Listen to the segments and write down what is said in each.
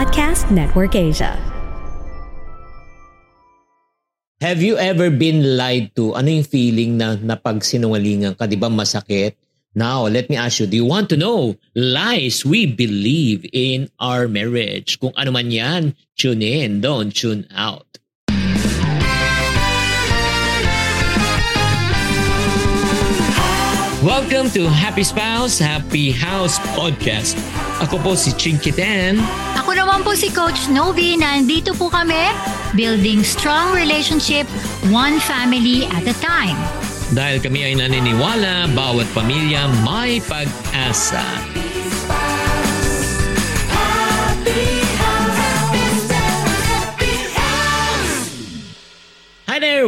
Podcast Network Asia. Have you ever been lied to? Ano yung feeling na napagsinungalingan ka? Di ba masakit? Now, let me ask you, do you want to know lies we believe in our marriage? Kung ano man yan, tune in, don't tune out. Welcome to Happy Spouse, Happy House Podcast. Ako po si Chinky Tan. Ako naman po si Coach Novi. Nandito po kami, building strong relationship, one family at a time. Dahil kami ay naniniwala, bawat pamilya may pag-asa.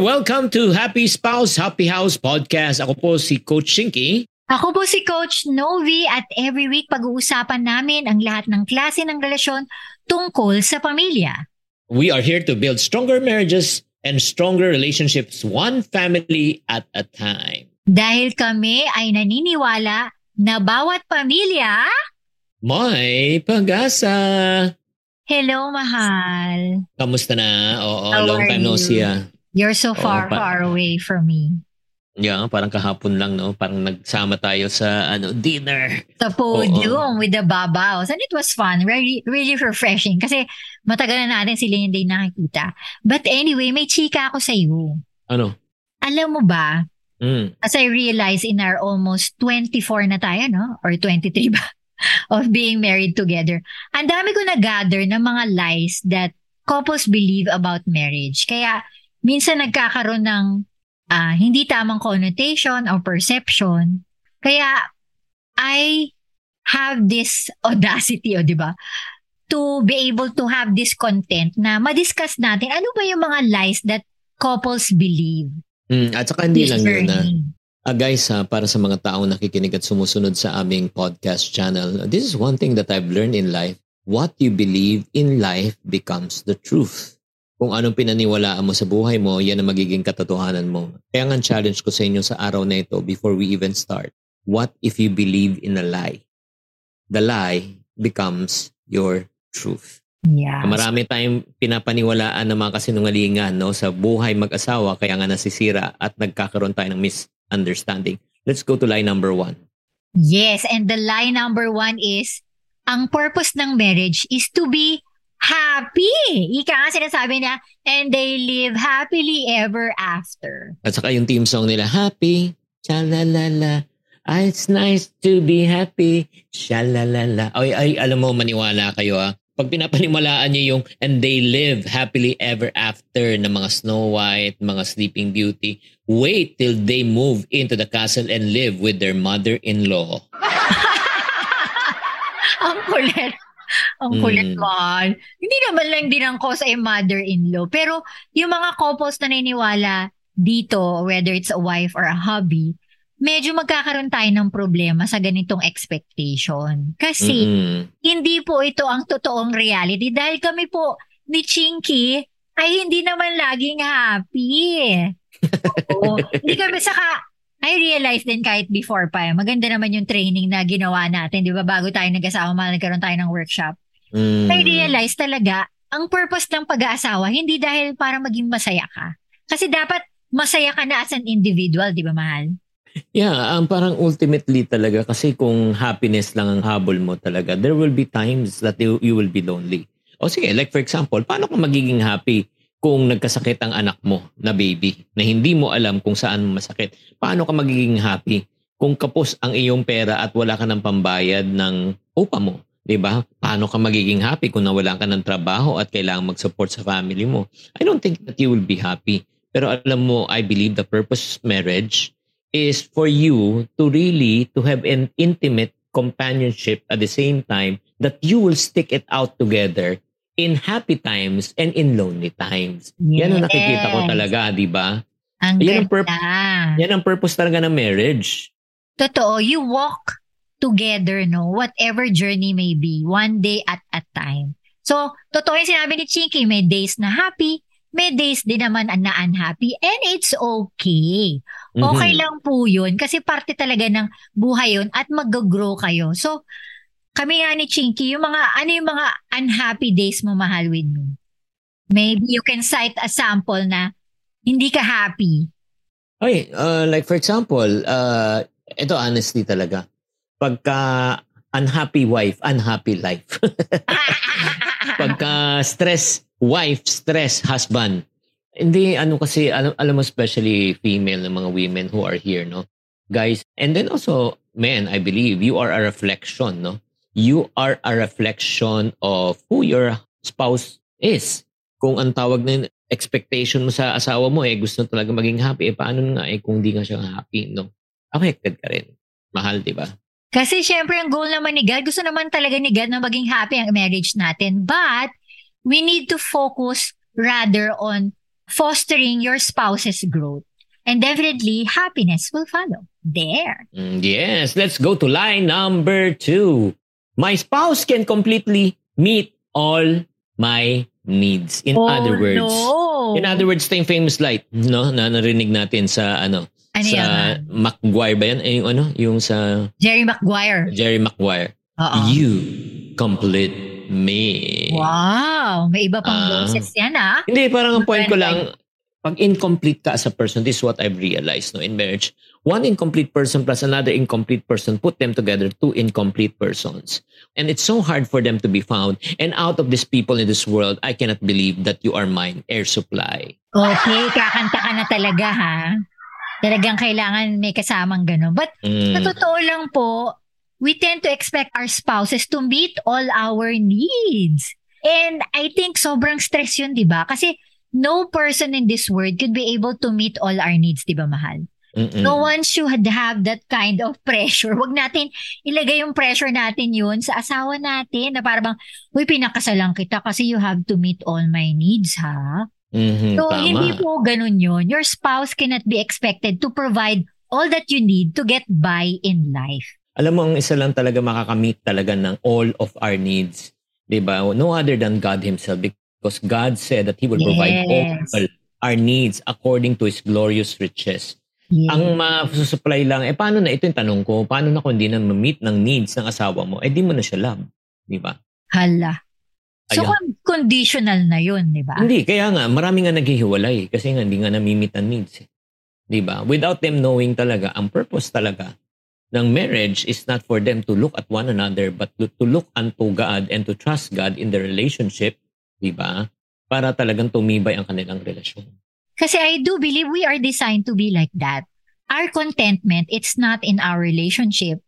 Welcome to Happy Spouse, Happy House Podcast. Ako po si Coach Shinky. Ako po si Coach Novi at every week pag-uusapan namin ang lahat ng klase ng relasyon tungkol sa pamilya. We are here to build stronger marriages and stronger relationships one family at a time. Dahil kami ay naniniwala na bawat pamilya... May pag-asa! Hello, mahal. Kamusta na? Oo, How long time no see ah. You're so far, pa- far away from me. Yeah, parang kahapon lang, no? Parang nagsama tayo sa ano dinner. Sa podium with the babaws. And it was fun. Really, really refreshing. Kasi matagal na natin sila hindi nakikita. But anyway, may chika ako sa iyo. Ano? Alam mo ba, Mm. as I realize in our almost 24 na tayo, no? Or 23 ba? of being married together. Ang dami ko na-gather ng mga lies that couples believe about marriage. Kaya minsan nagkakaroon ng ah, hindi tamang connotation or perception. Kaya I have this audacity, o di ba? To be able to have this content na madiscuss natin ano ba yung mga lies that couples believe. Mm. At saka hindi lang yun na. journey. Ah, guys, ha, para sa mga taong nakikinig at sumusunod sa aming podcast channel, this is one thing that I've learned in life. What you believe in life becomes the truth. Kung anong pinaniwalaan mo sa buhay mo, yan ang magiging katotohanan mo. Kaya nga challenge ko sa inyo sa araw na ito before we even start. What if you believe in a lie? The lie becomes your truth. Yeah. Marami tayong pinapaniwalaan ng mga kasinungalingan no, sa buhay mag-asawa kaya nga nasisira at nagkakaroon tayo ng misunderstanding. Let's go to lie number one. Yes, and the lie number one is, ang purpose ng marriage is to be happy. Ika nga sinasabi niya, and they live happily ever after. At saka yung team song nila, Happy, Shalalala, ah, it's nice to be happy, Shalalala. Ay, ay, alam mo, maniwala kayo ah. Pag pinapaniwalaan niyo yung and they live happily ever after ng mga Snow White, mga Sleeping Beauty, wait till they move into the castle and live with their mother-in-law. ang kulit. Ang kulit, Mm. Hindi naman lang din ang cause ay mother-in-law. Pero yung mga couples na naniniwala dito, whether it's a wife or a hubby, medyo magkakaroon tayo ng problema sa ganitong expectation. Kasi Mm-mm. hindi po ito ang totoong reality dahil kami po ni Chinky ay hindi naman laging happy. Oo. hindi kami saka I realized din kahit before pa, maganda naman yung training na ginawa natin, di ba? Bago tayo nag-asawa, nagkaroon tayo ng workshop. Mm. I realized talaga, ang purpose ng pag-aasawa, hindi dahil para maging masaya ka. Kasi dapat masaya ka na as an individual, di ba, mahal? Yeah, ang parang ultimately talaga kasi kung happiness lang ang habol mo talaga, there will be times that you, you will be lonely. O sige, like for example, paano ka magiging happy kung nagkasakit ang anak mo na baby na hindi mo alam kung saan masakit? Paano ka magiging happy kung kapos ang iyong pera at wala ka ng pambayad ng upa mo? 'Di ba? Paano ka magiging happy kung nawalan ka ng trabaho at kailangan mag-support sa family mo? I don't think that you will be happy. Pero alam mo, I believe the purpose of marriage is for you to really to have an intimate companionship at the same time that you will stick it out together in happy times and in lonely times. Yan ang nakikita ko Yes. talaga, di ba? Ang Yan ang purp- Yan ang purpose talaga ng marriage. Totoo, you walk together, no? Whatever journey may be, one day at a time. So, totoo yung sinabi ni Chinky, may days na happy, may days din naman na unhappy, and it's okay. Okay Mhm. lang po yun kasi parte talaga ng buhay yun at mag-grow kayo. So, kami nga ni Chinky, yung mga, ano yung mga unhappy days mo mahal with me? Maybe you can cite a sample na hindi ka happy. Okay, uh, like for example, uh, ito honestly talaga. Pagka unhappy wife, unhappy life. Pagka stress wife, stress husband. Hindi, ano kasi, alam, alam mo especially female na mga women who are here, no? Guys, and then also men, I believe, you are a reflection, no? You are a reflection of who your spouse is. Kung ang tawag na expectation mo sa asawa mo eh gusto talaga maging happy, eh paano nga eh kung di nga siya happy, no? Affected ka rin. Mahal, di ba? Kasi syempre ang goal naman ni God, gusto naman talaga ni God na maging happy ang marriage natin. But we need to focus rather on fostering your spouse's growth. And definitely, happiness will follow. There. Mm, yes, let's go to line number two. My spouse can completely meet all my needs. In oh, other words, no. in other words, ito yung famous light, no, na narinig natin sa ano, Ano sa yan? McGuire ba yan? Eh, yung ano, yung sa Jerry Maguire. Jerry Maguire. Oo. You complete me. Wow, may iba pang Ah. boses yan ah. Hindi, parang ang point ko lang, pag incomplete ka as a person, this is what I've realized no, in marriage. One incomplete person plus another incomplete person, put them together, two incomplete persons. And it's so hard for them to be found. And out of these people in this world, I cannot believe that you are mine, air supply. Okay, kakanta ka na talaga ha. Talagang kailangan may kasamang gano'n. But Mm. sa totoo lang po, we tend to expect our spouses to meet all our needs. And I think sobrang stress yun, di ba? Kasi no person in this world could be able to meet all our needs, di ba, mahal? Mm-mm. No one should have that kind of pressure. Wag natin ilagay yung pressure natin yun sa asawa natin na parang, uy, pinakasalan kita kasi you have to meet all my needs, ha? Mhm, So, tama. hindi po ganun yun. Your spouse cannot be expected to provide all that you need to get by in life. Alam mo, ang isa lang talaga makakamit talaga ng all of our needs. 'di ba? No other than God Himself because God said that He will provide Yes. all our needs according to His glorious riches. Yeah. Ang masusupply lang, eh paano na, ito yung tanong ko, paano na kung hindi na ma-meet ng needs ng asawa mo, eh di mo na siya love. Di ba? Hala. So, Ayan. conditional na yun, di ba? Hindi, kaya nga, marami nga naghihiwalay kasi nga hindi nga nami-meet ang needs. eh. Di ba? Without them knowing talaga, ang purpose talaga ng marriage is not for them to look at one another but to, to look unto God and to trust God in the relationship, di ba? Para talagang tumibay ang kanilang relasyon. Kasi I do believe we are designed to be like that. Our contentment, it's not in our relationship,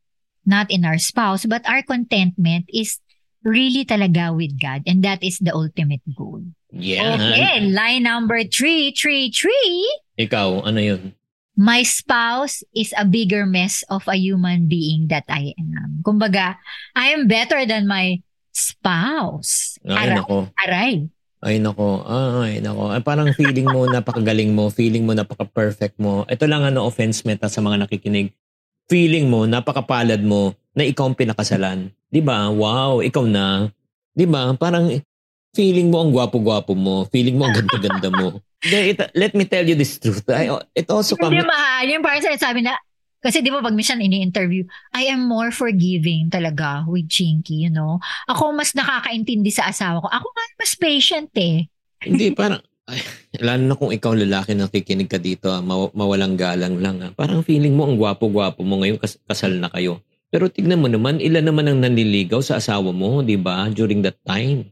not in our spouse, but our contentment is really talaga with God. And that is the ultimate goal. Yeah. Okay, line number three, three, three. Ikaw, ano yun? My spouse is a bigger mess of a human being that I am. Kumbaga, I am better than my spouse. Ay, Aray, nako. aray. Ay, nako. Ay, nako. Ay, parang feeling mo napakagaling mo. Feeling mo napaka-perfect mo. Ito lang ano, offense meta sa mga nakikinig. Feeling mo, napakapalad mo na ikaw ang pinakasalan. Di ba? Wow, ikaw na. Di ba? Parang feeling mo ang gwapo-gwapo mo. Feeling mo ang ganda-ganda mo. It- let me tell you this truth. I, it also Hindi comes... mahal. Yung parang sinasabi na, kasi di ba pag minsan ini-interview, I am more forgiving talaga with Chinky, you know. Ako mas nakakaintindi sa asawa ko. Ako nga mas patient eh. Hindi, parang... Ay, lalo na kung ikaw lalaki na kikinig ka dito, ah, maw- mawalang galang lang. ah. Parang feeling mo ang gwapo-gwapo mo ngayon kas- kasal na kayo. Pero tignan mo naman, ilan naman ang nanliligaw sa asawa mo, di ba, during that time.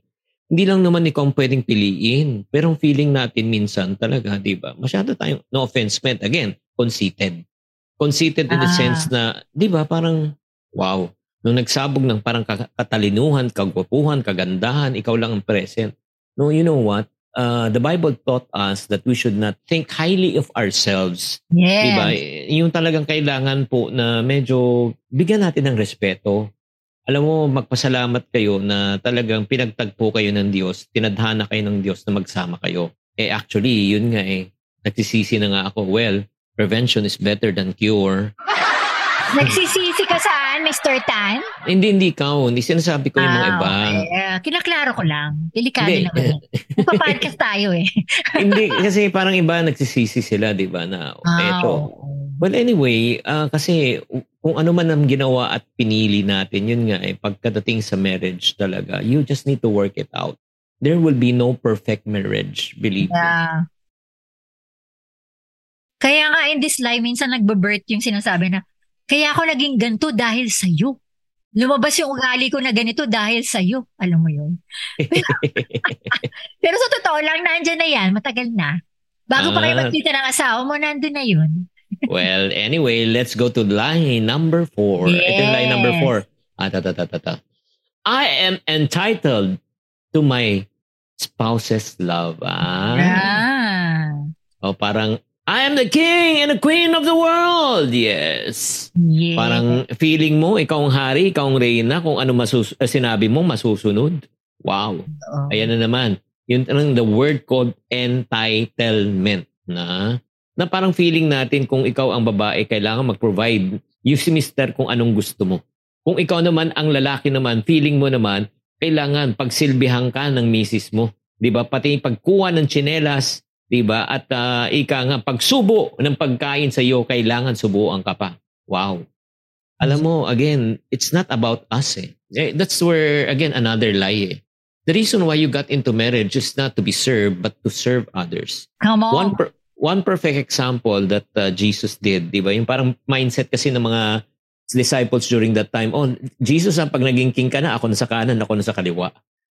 Hindi lang naman ikaw ang pwedeng piliin. Pero ang feeling natin minsan talaga, di ba, masyado tayong, no offense meant, again, conceited. Conceited in the Ah. sense na, di ba, parang, wow, nung nagsabog ng parang ka- katalinuhan, kagwapuhan, kagandahan, ikaw lang ang present. No, you know what? Uh, the Bible taught us that we should not think highly of ourselves. Yes. Di ba? Yung talagang kailangan po na medyo bigyan natin ng respeto. Alam mo, magpasalamat kayo na talagang pinagtagpo kayo ng Diyos, tinadhana kayo ng Diyos na magsama kayo. Eh actually, yun nga eh, nagsisisi na nga ako, well, prevention is better than cure. Nagsisisi ka saan, Mr. Tan? Hindi, hindi ikaw. Hindi sinasabi ko yung mga Ah, iba. okay. Ah, kinaklaro ko lang. Delikado Hindi. naman. Nagpa-podcast tayo eh. hindi, kasi parang iba nagsisisi sila, di ba, na Ah, eto. Well, anyway, uh, kasi kung ano man ang ginawa at pinili natin, yun nga eh, pagkadating sa marriage talaga, you just need to work it out. There will be no perfect marriage, believe yeah. me. Kaya nga in this life, minsan nagbe-birth yung sinasabi na, kaya ako naging ganito dahil sa iyo. Lumabas yung ugali ko na ganito dahil sa iyo. Alam mo yun? Pero sa totoo lang, nandyan na yan. Matagal na. Bago uh, pa kayo ah. magkita ng asawa mo, nandun na yun. well, anyway, let's go to line number four. Yes. Ito line number four. Ah, ta, ta, ta, ta, ta. I am entitled to my spouse's love. Ah. ah. O parang, I am the king and the queen of the world. Yes. yes. Parang feeling mo, ikaw ang hari, ikaw ang reyna, kung ano masus- uh, sinabi mo, masusunod. Wow. Oh. Ayan na naman. Yun ang the word called entitlement na na parang feeling natin kung ikaw ang babae, kailangan mag-provide you si mister kung anong gusto mo. Kung ikaw naman ang lalaki naman, feeling mo naman, kailangan pagsilbihan ka ng misis mo. 'Di ba? Pati pagkuha ng tsinelas, 'di ba? At uh, ika nga pagsubo ng pagkain sa iyo, kailangan subuan ka pa. Wow. Alam mo, again, it's not about us eh. eh that's where, again, another lie eh. The reason why you got into marriage is not to be served, but to serve others. Come on. One, per, one perfect example that uh, Jesus did, di ba? Yung parang mindset kasi ng mga disciples during that time, oh, Jesus, ang pag naging king ka na, ako na sa kanan, ako na sa kaliwa.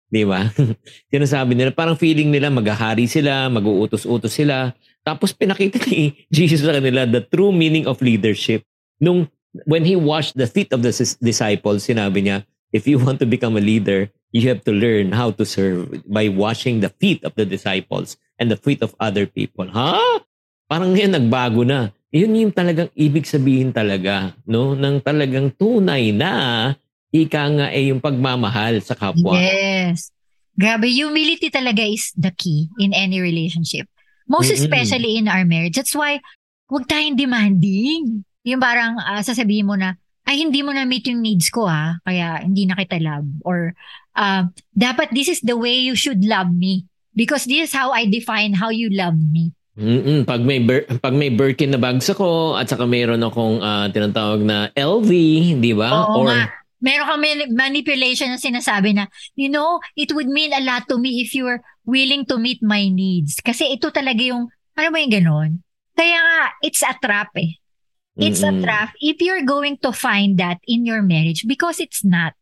Di ba? Sinasabi nila, parang feeling nila maghahari sila, mag-uutos-utos sila. Tapos pinakita ni Jesus sa kanila the true meaning of leadership. Nung when he washed the feet of the disciples, sinabi niya, if you want to become a leader, you have to learn how to serve by washing the feet of the disciples and the feet of other people. Ha? Parang ngayon nagbago na. Yun yung talagang ibig sabihin talaga, no? Nang talagang tunay na ika nga ay yung pagmamahal sa kapwa. Yes. Grabe, humility talaga is the key in any relationship. Most Mm-mm. especially in our marriage. That's why, huwag tayong demanding. Yung parang uh, sasabihin mo na, ay hindi mo na meet yung needs ko ha, kaya hindi na kita love. Or, uh, dapat this is the way you should love me. Because this is how I define how you love me. Mm-mm. Pag may Ber- pag may Birkin na bags ako at saka mayroon akong uh, tinatawag na LV, di ba? Oo Or nga. Meron kami manipulation na sinasabi na, you know, it would mean a lot to me if you were willing to meet my needs. Kasi ito talaga yung, ano ba yung ganon? Kaya nga, it's a trap eh. It's Mm-mm. a trap if you're going to find that in your marriage because it's not.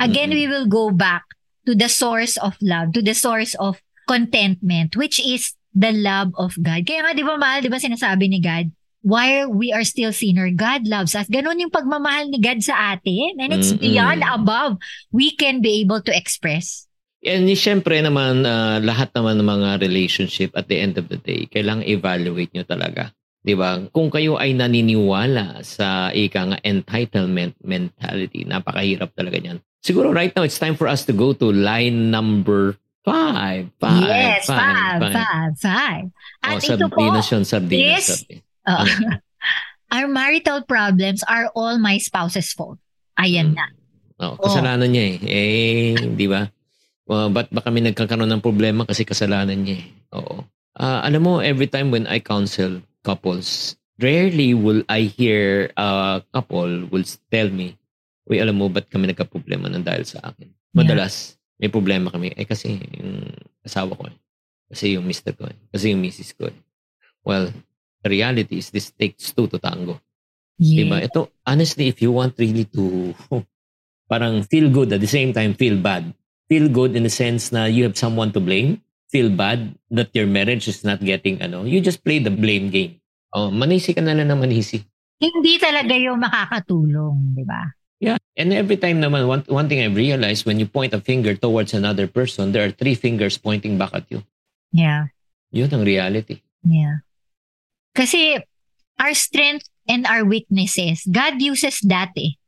Again, Mm-mm. we will go back to the source of love, to the source of contentment, which is the love of God. Kaya nga, di ba, mahal, di ba sinasabi ni God, while we are still sinner, God loves us. Ganon yung pagmamahal ni God sa atin. And it's Mm-mm. beyond above we can be able to express. And syempre naman, uh, lahat naman ng mga relationship at the end of the day, kailangan evaluate nyo talaga. 'di ba? Kung kayo ay naniniwala sa ika nga entitlement mentality, napakahirap talaga niyan. Siguro right now it's time for us to go to line number Five. Five. Yes, five, five, five. five. At oh, ito po yun, sardinas, is, uh, our marital problems are all my spouse's fault. Ayan hmm. na. Oh, kasalanan oh. niya eh. Eh, di ba? Uh, ba't ba kami nagkakaroon ng problema kasi kasalanan niya eh. Oo. Uh, alam mo, every time when I counsel couples, rarely will I hear a couple will tell me, Uy, alam mo, ba't kami nagka-problema ng dahil sa akin? Madalas, may problema kami. Eh kasi yung asawa ko eh. Kasi yung mister ko eh. Kasi yung misis ko eh. Well, the reality is this takes two to tango. Yeah. Diba? Ito, honestly, if you want really to parang feel good at the same time feel bad. Feel good in the sense na you have someone to blame. Feel bad that your marriage is not getting ano. You just play the blame game. Oh, manisi ka na lang na manisi. Hindi talaga yung makakatulong, di ba? Yeah. And every time naman, one, one thing I've realized, when you point a finger towards another person, there are three fingers pointing back at you. Yeah. Yun ang reality. Yeah. Kasi our strength and our weaknesses, God uses that eh.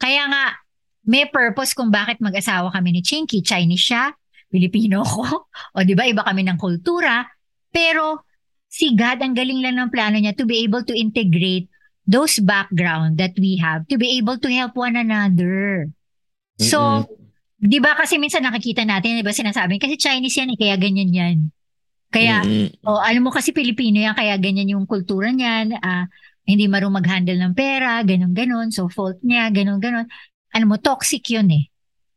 Kaya nga, may purpose kung bakit mag-asawa kami ni Chinky. Chinese siya, Pilipino ko, o di ba iba kami ng kultura. Pero si God, ang galing lang ng plano niya to be able to integrate those background that we have to be able to help one another. So, mm-hmm. 'di ba kasi minsan nakikita natin, 'di ba sinasabi, kasi Chinese yan eh, kaya ganyan yan. Kaya, mm-hmm. oh, alam mo kasi Pilipino yan, kaya ganyan yung kultura niyan. Uh, hindi marunong mag-handle ng pera, ganun-ganon, so fault niya, ganun-ganon. Ano mo, toxic yun eh.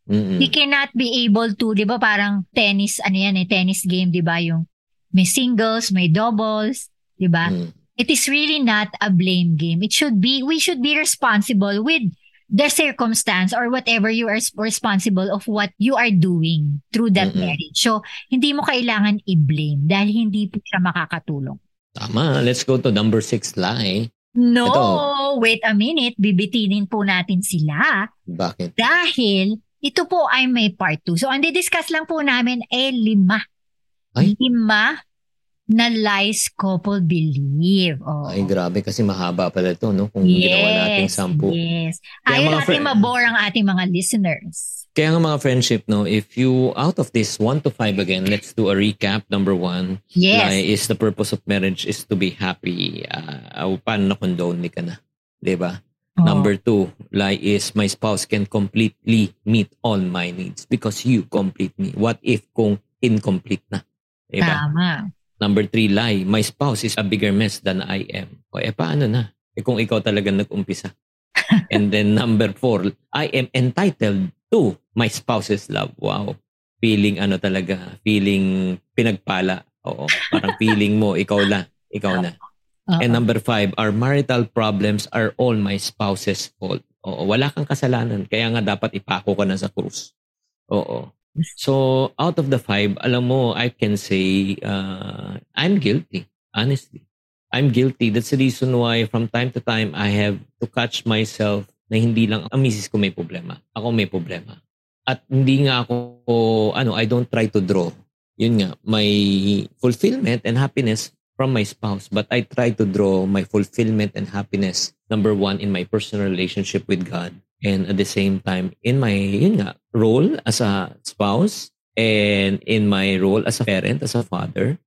Mm-mm. He cannot be able to, di ba parang tennis, ano yan eh, tennis game, di ba yung may singles, may doubles, di ba? Mm. It is really not a blame game. It should be, we should be responsible with the circumstance or whatever you are responsible of what you are doing through that Mm-mm. marriage. So, hindi mo kailangan i-blame dahil hindi po siya makakatulong. Tama. Let's go to number six lie. No, Ito. wait a minute. Bibitinin po natin sila Bakit? dahil ito po ay may part 2. So, ang discuss lang po namin ay lima. Ay. Lima na lies couple believe. Oh. Ay, grabe kasi mahaba pala ito, no? Kung ginawa nating sampu. Yes. Kaya Ayaw natin friend- mabore ang ating mga listeners. Kaya nga mga friendship, no? If you, out of this one to five again, let's do a recap. Number one, Yes. lie is the purpose of marriage is to be happy. Uh, paano na condone ni ka na? 'Di ba? Oh. Number two, lie is my spouse can completely meet all my needs because you complete me. What if kung incomplete na? 'Di ba? Tama. Number three, lie. My spouse is a bigger mess than I am. O eh, paano na? Eh kung ikaw talaga nag-umpisa. And then number four, I am entitled to my spouse's love. Wow. Feeling ano talaga, feeling pinagpala. Oo. Parang feeling mo, ikaw na. Ikaw na. And number five, our marital problems are all my spouse's fault. Oo, wala kang kasalanan. Kaya nga dapat ipako ka na sa krus. Oo. So, out of the five, alam mo, I can say, uh, I'm guilty. Honestly. I'm guilty. That's the reason why from time to time, I have to catch myself na hindi lang ang misis ko may problema. Ako may problema. At hindi nga ako, ano, I don't try to draw. Yun nga, my fulfillment and happiness from my spouse, but I try to draw my fulfillment and happiness, number one, in my personal relationship with God. And at the same time, in my, yun nga, role as a spouse and in my role as a parent, as a father,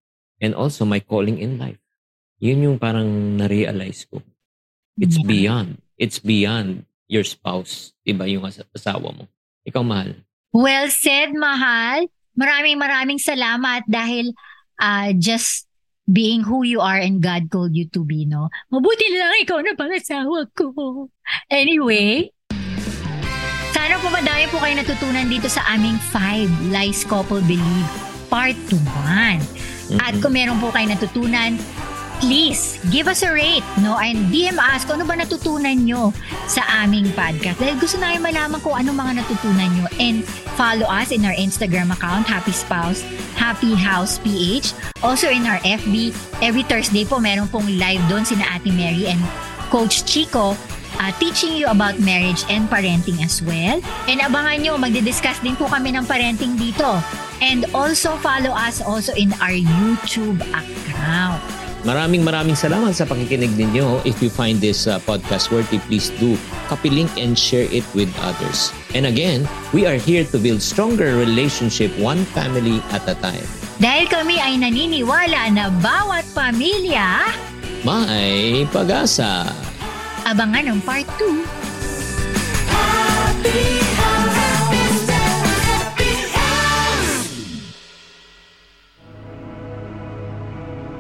and also my calling in life. Yun yung parang na-realize ko. It's Yeah. beyond. It's beyond your spouse. Iba yung asa- asawa mo. Ikaw mahal. Well said, mahal. Maraming maraming salamat dahil ah, just being who you are and God called you to be, no? Mabuti lang ikaw na pangasawa ko. Anyway, sana po madami po kayo natutunan dito sa aming Five Lies Couple Believe Part 1. At Mhm. kung meron po kayo natutunan, please give us a rate, no? And DM us kung ano ba natutunan nyo sa aming podcast. Dahil gusto namin malaman kung ano mga natutunan nyo. And follow us in our Instagram account, Happy Spouse, Happy House PH. Also in our FB, every Thursday po meron pong live doon sina Ate Mary and Coach Chico uh, teaching you about marriage and parenting as well. And abangan nyo, magdi-discuss din po kami ng parenting dito. And also follow us also in our YouTube account. Maraming maraming salamat sa pakikinig ninyo. If you find this uh, podcast worthy, please do copy link and share it with others. And again, we are here to build stronger relationship one family at a time. Dahil kami ay naniniwala na bawat pamilya, May pag-asa! abangan ang part 2.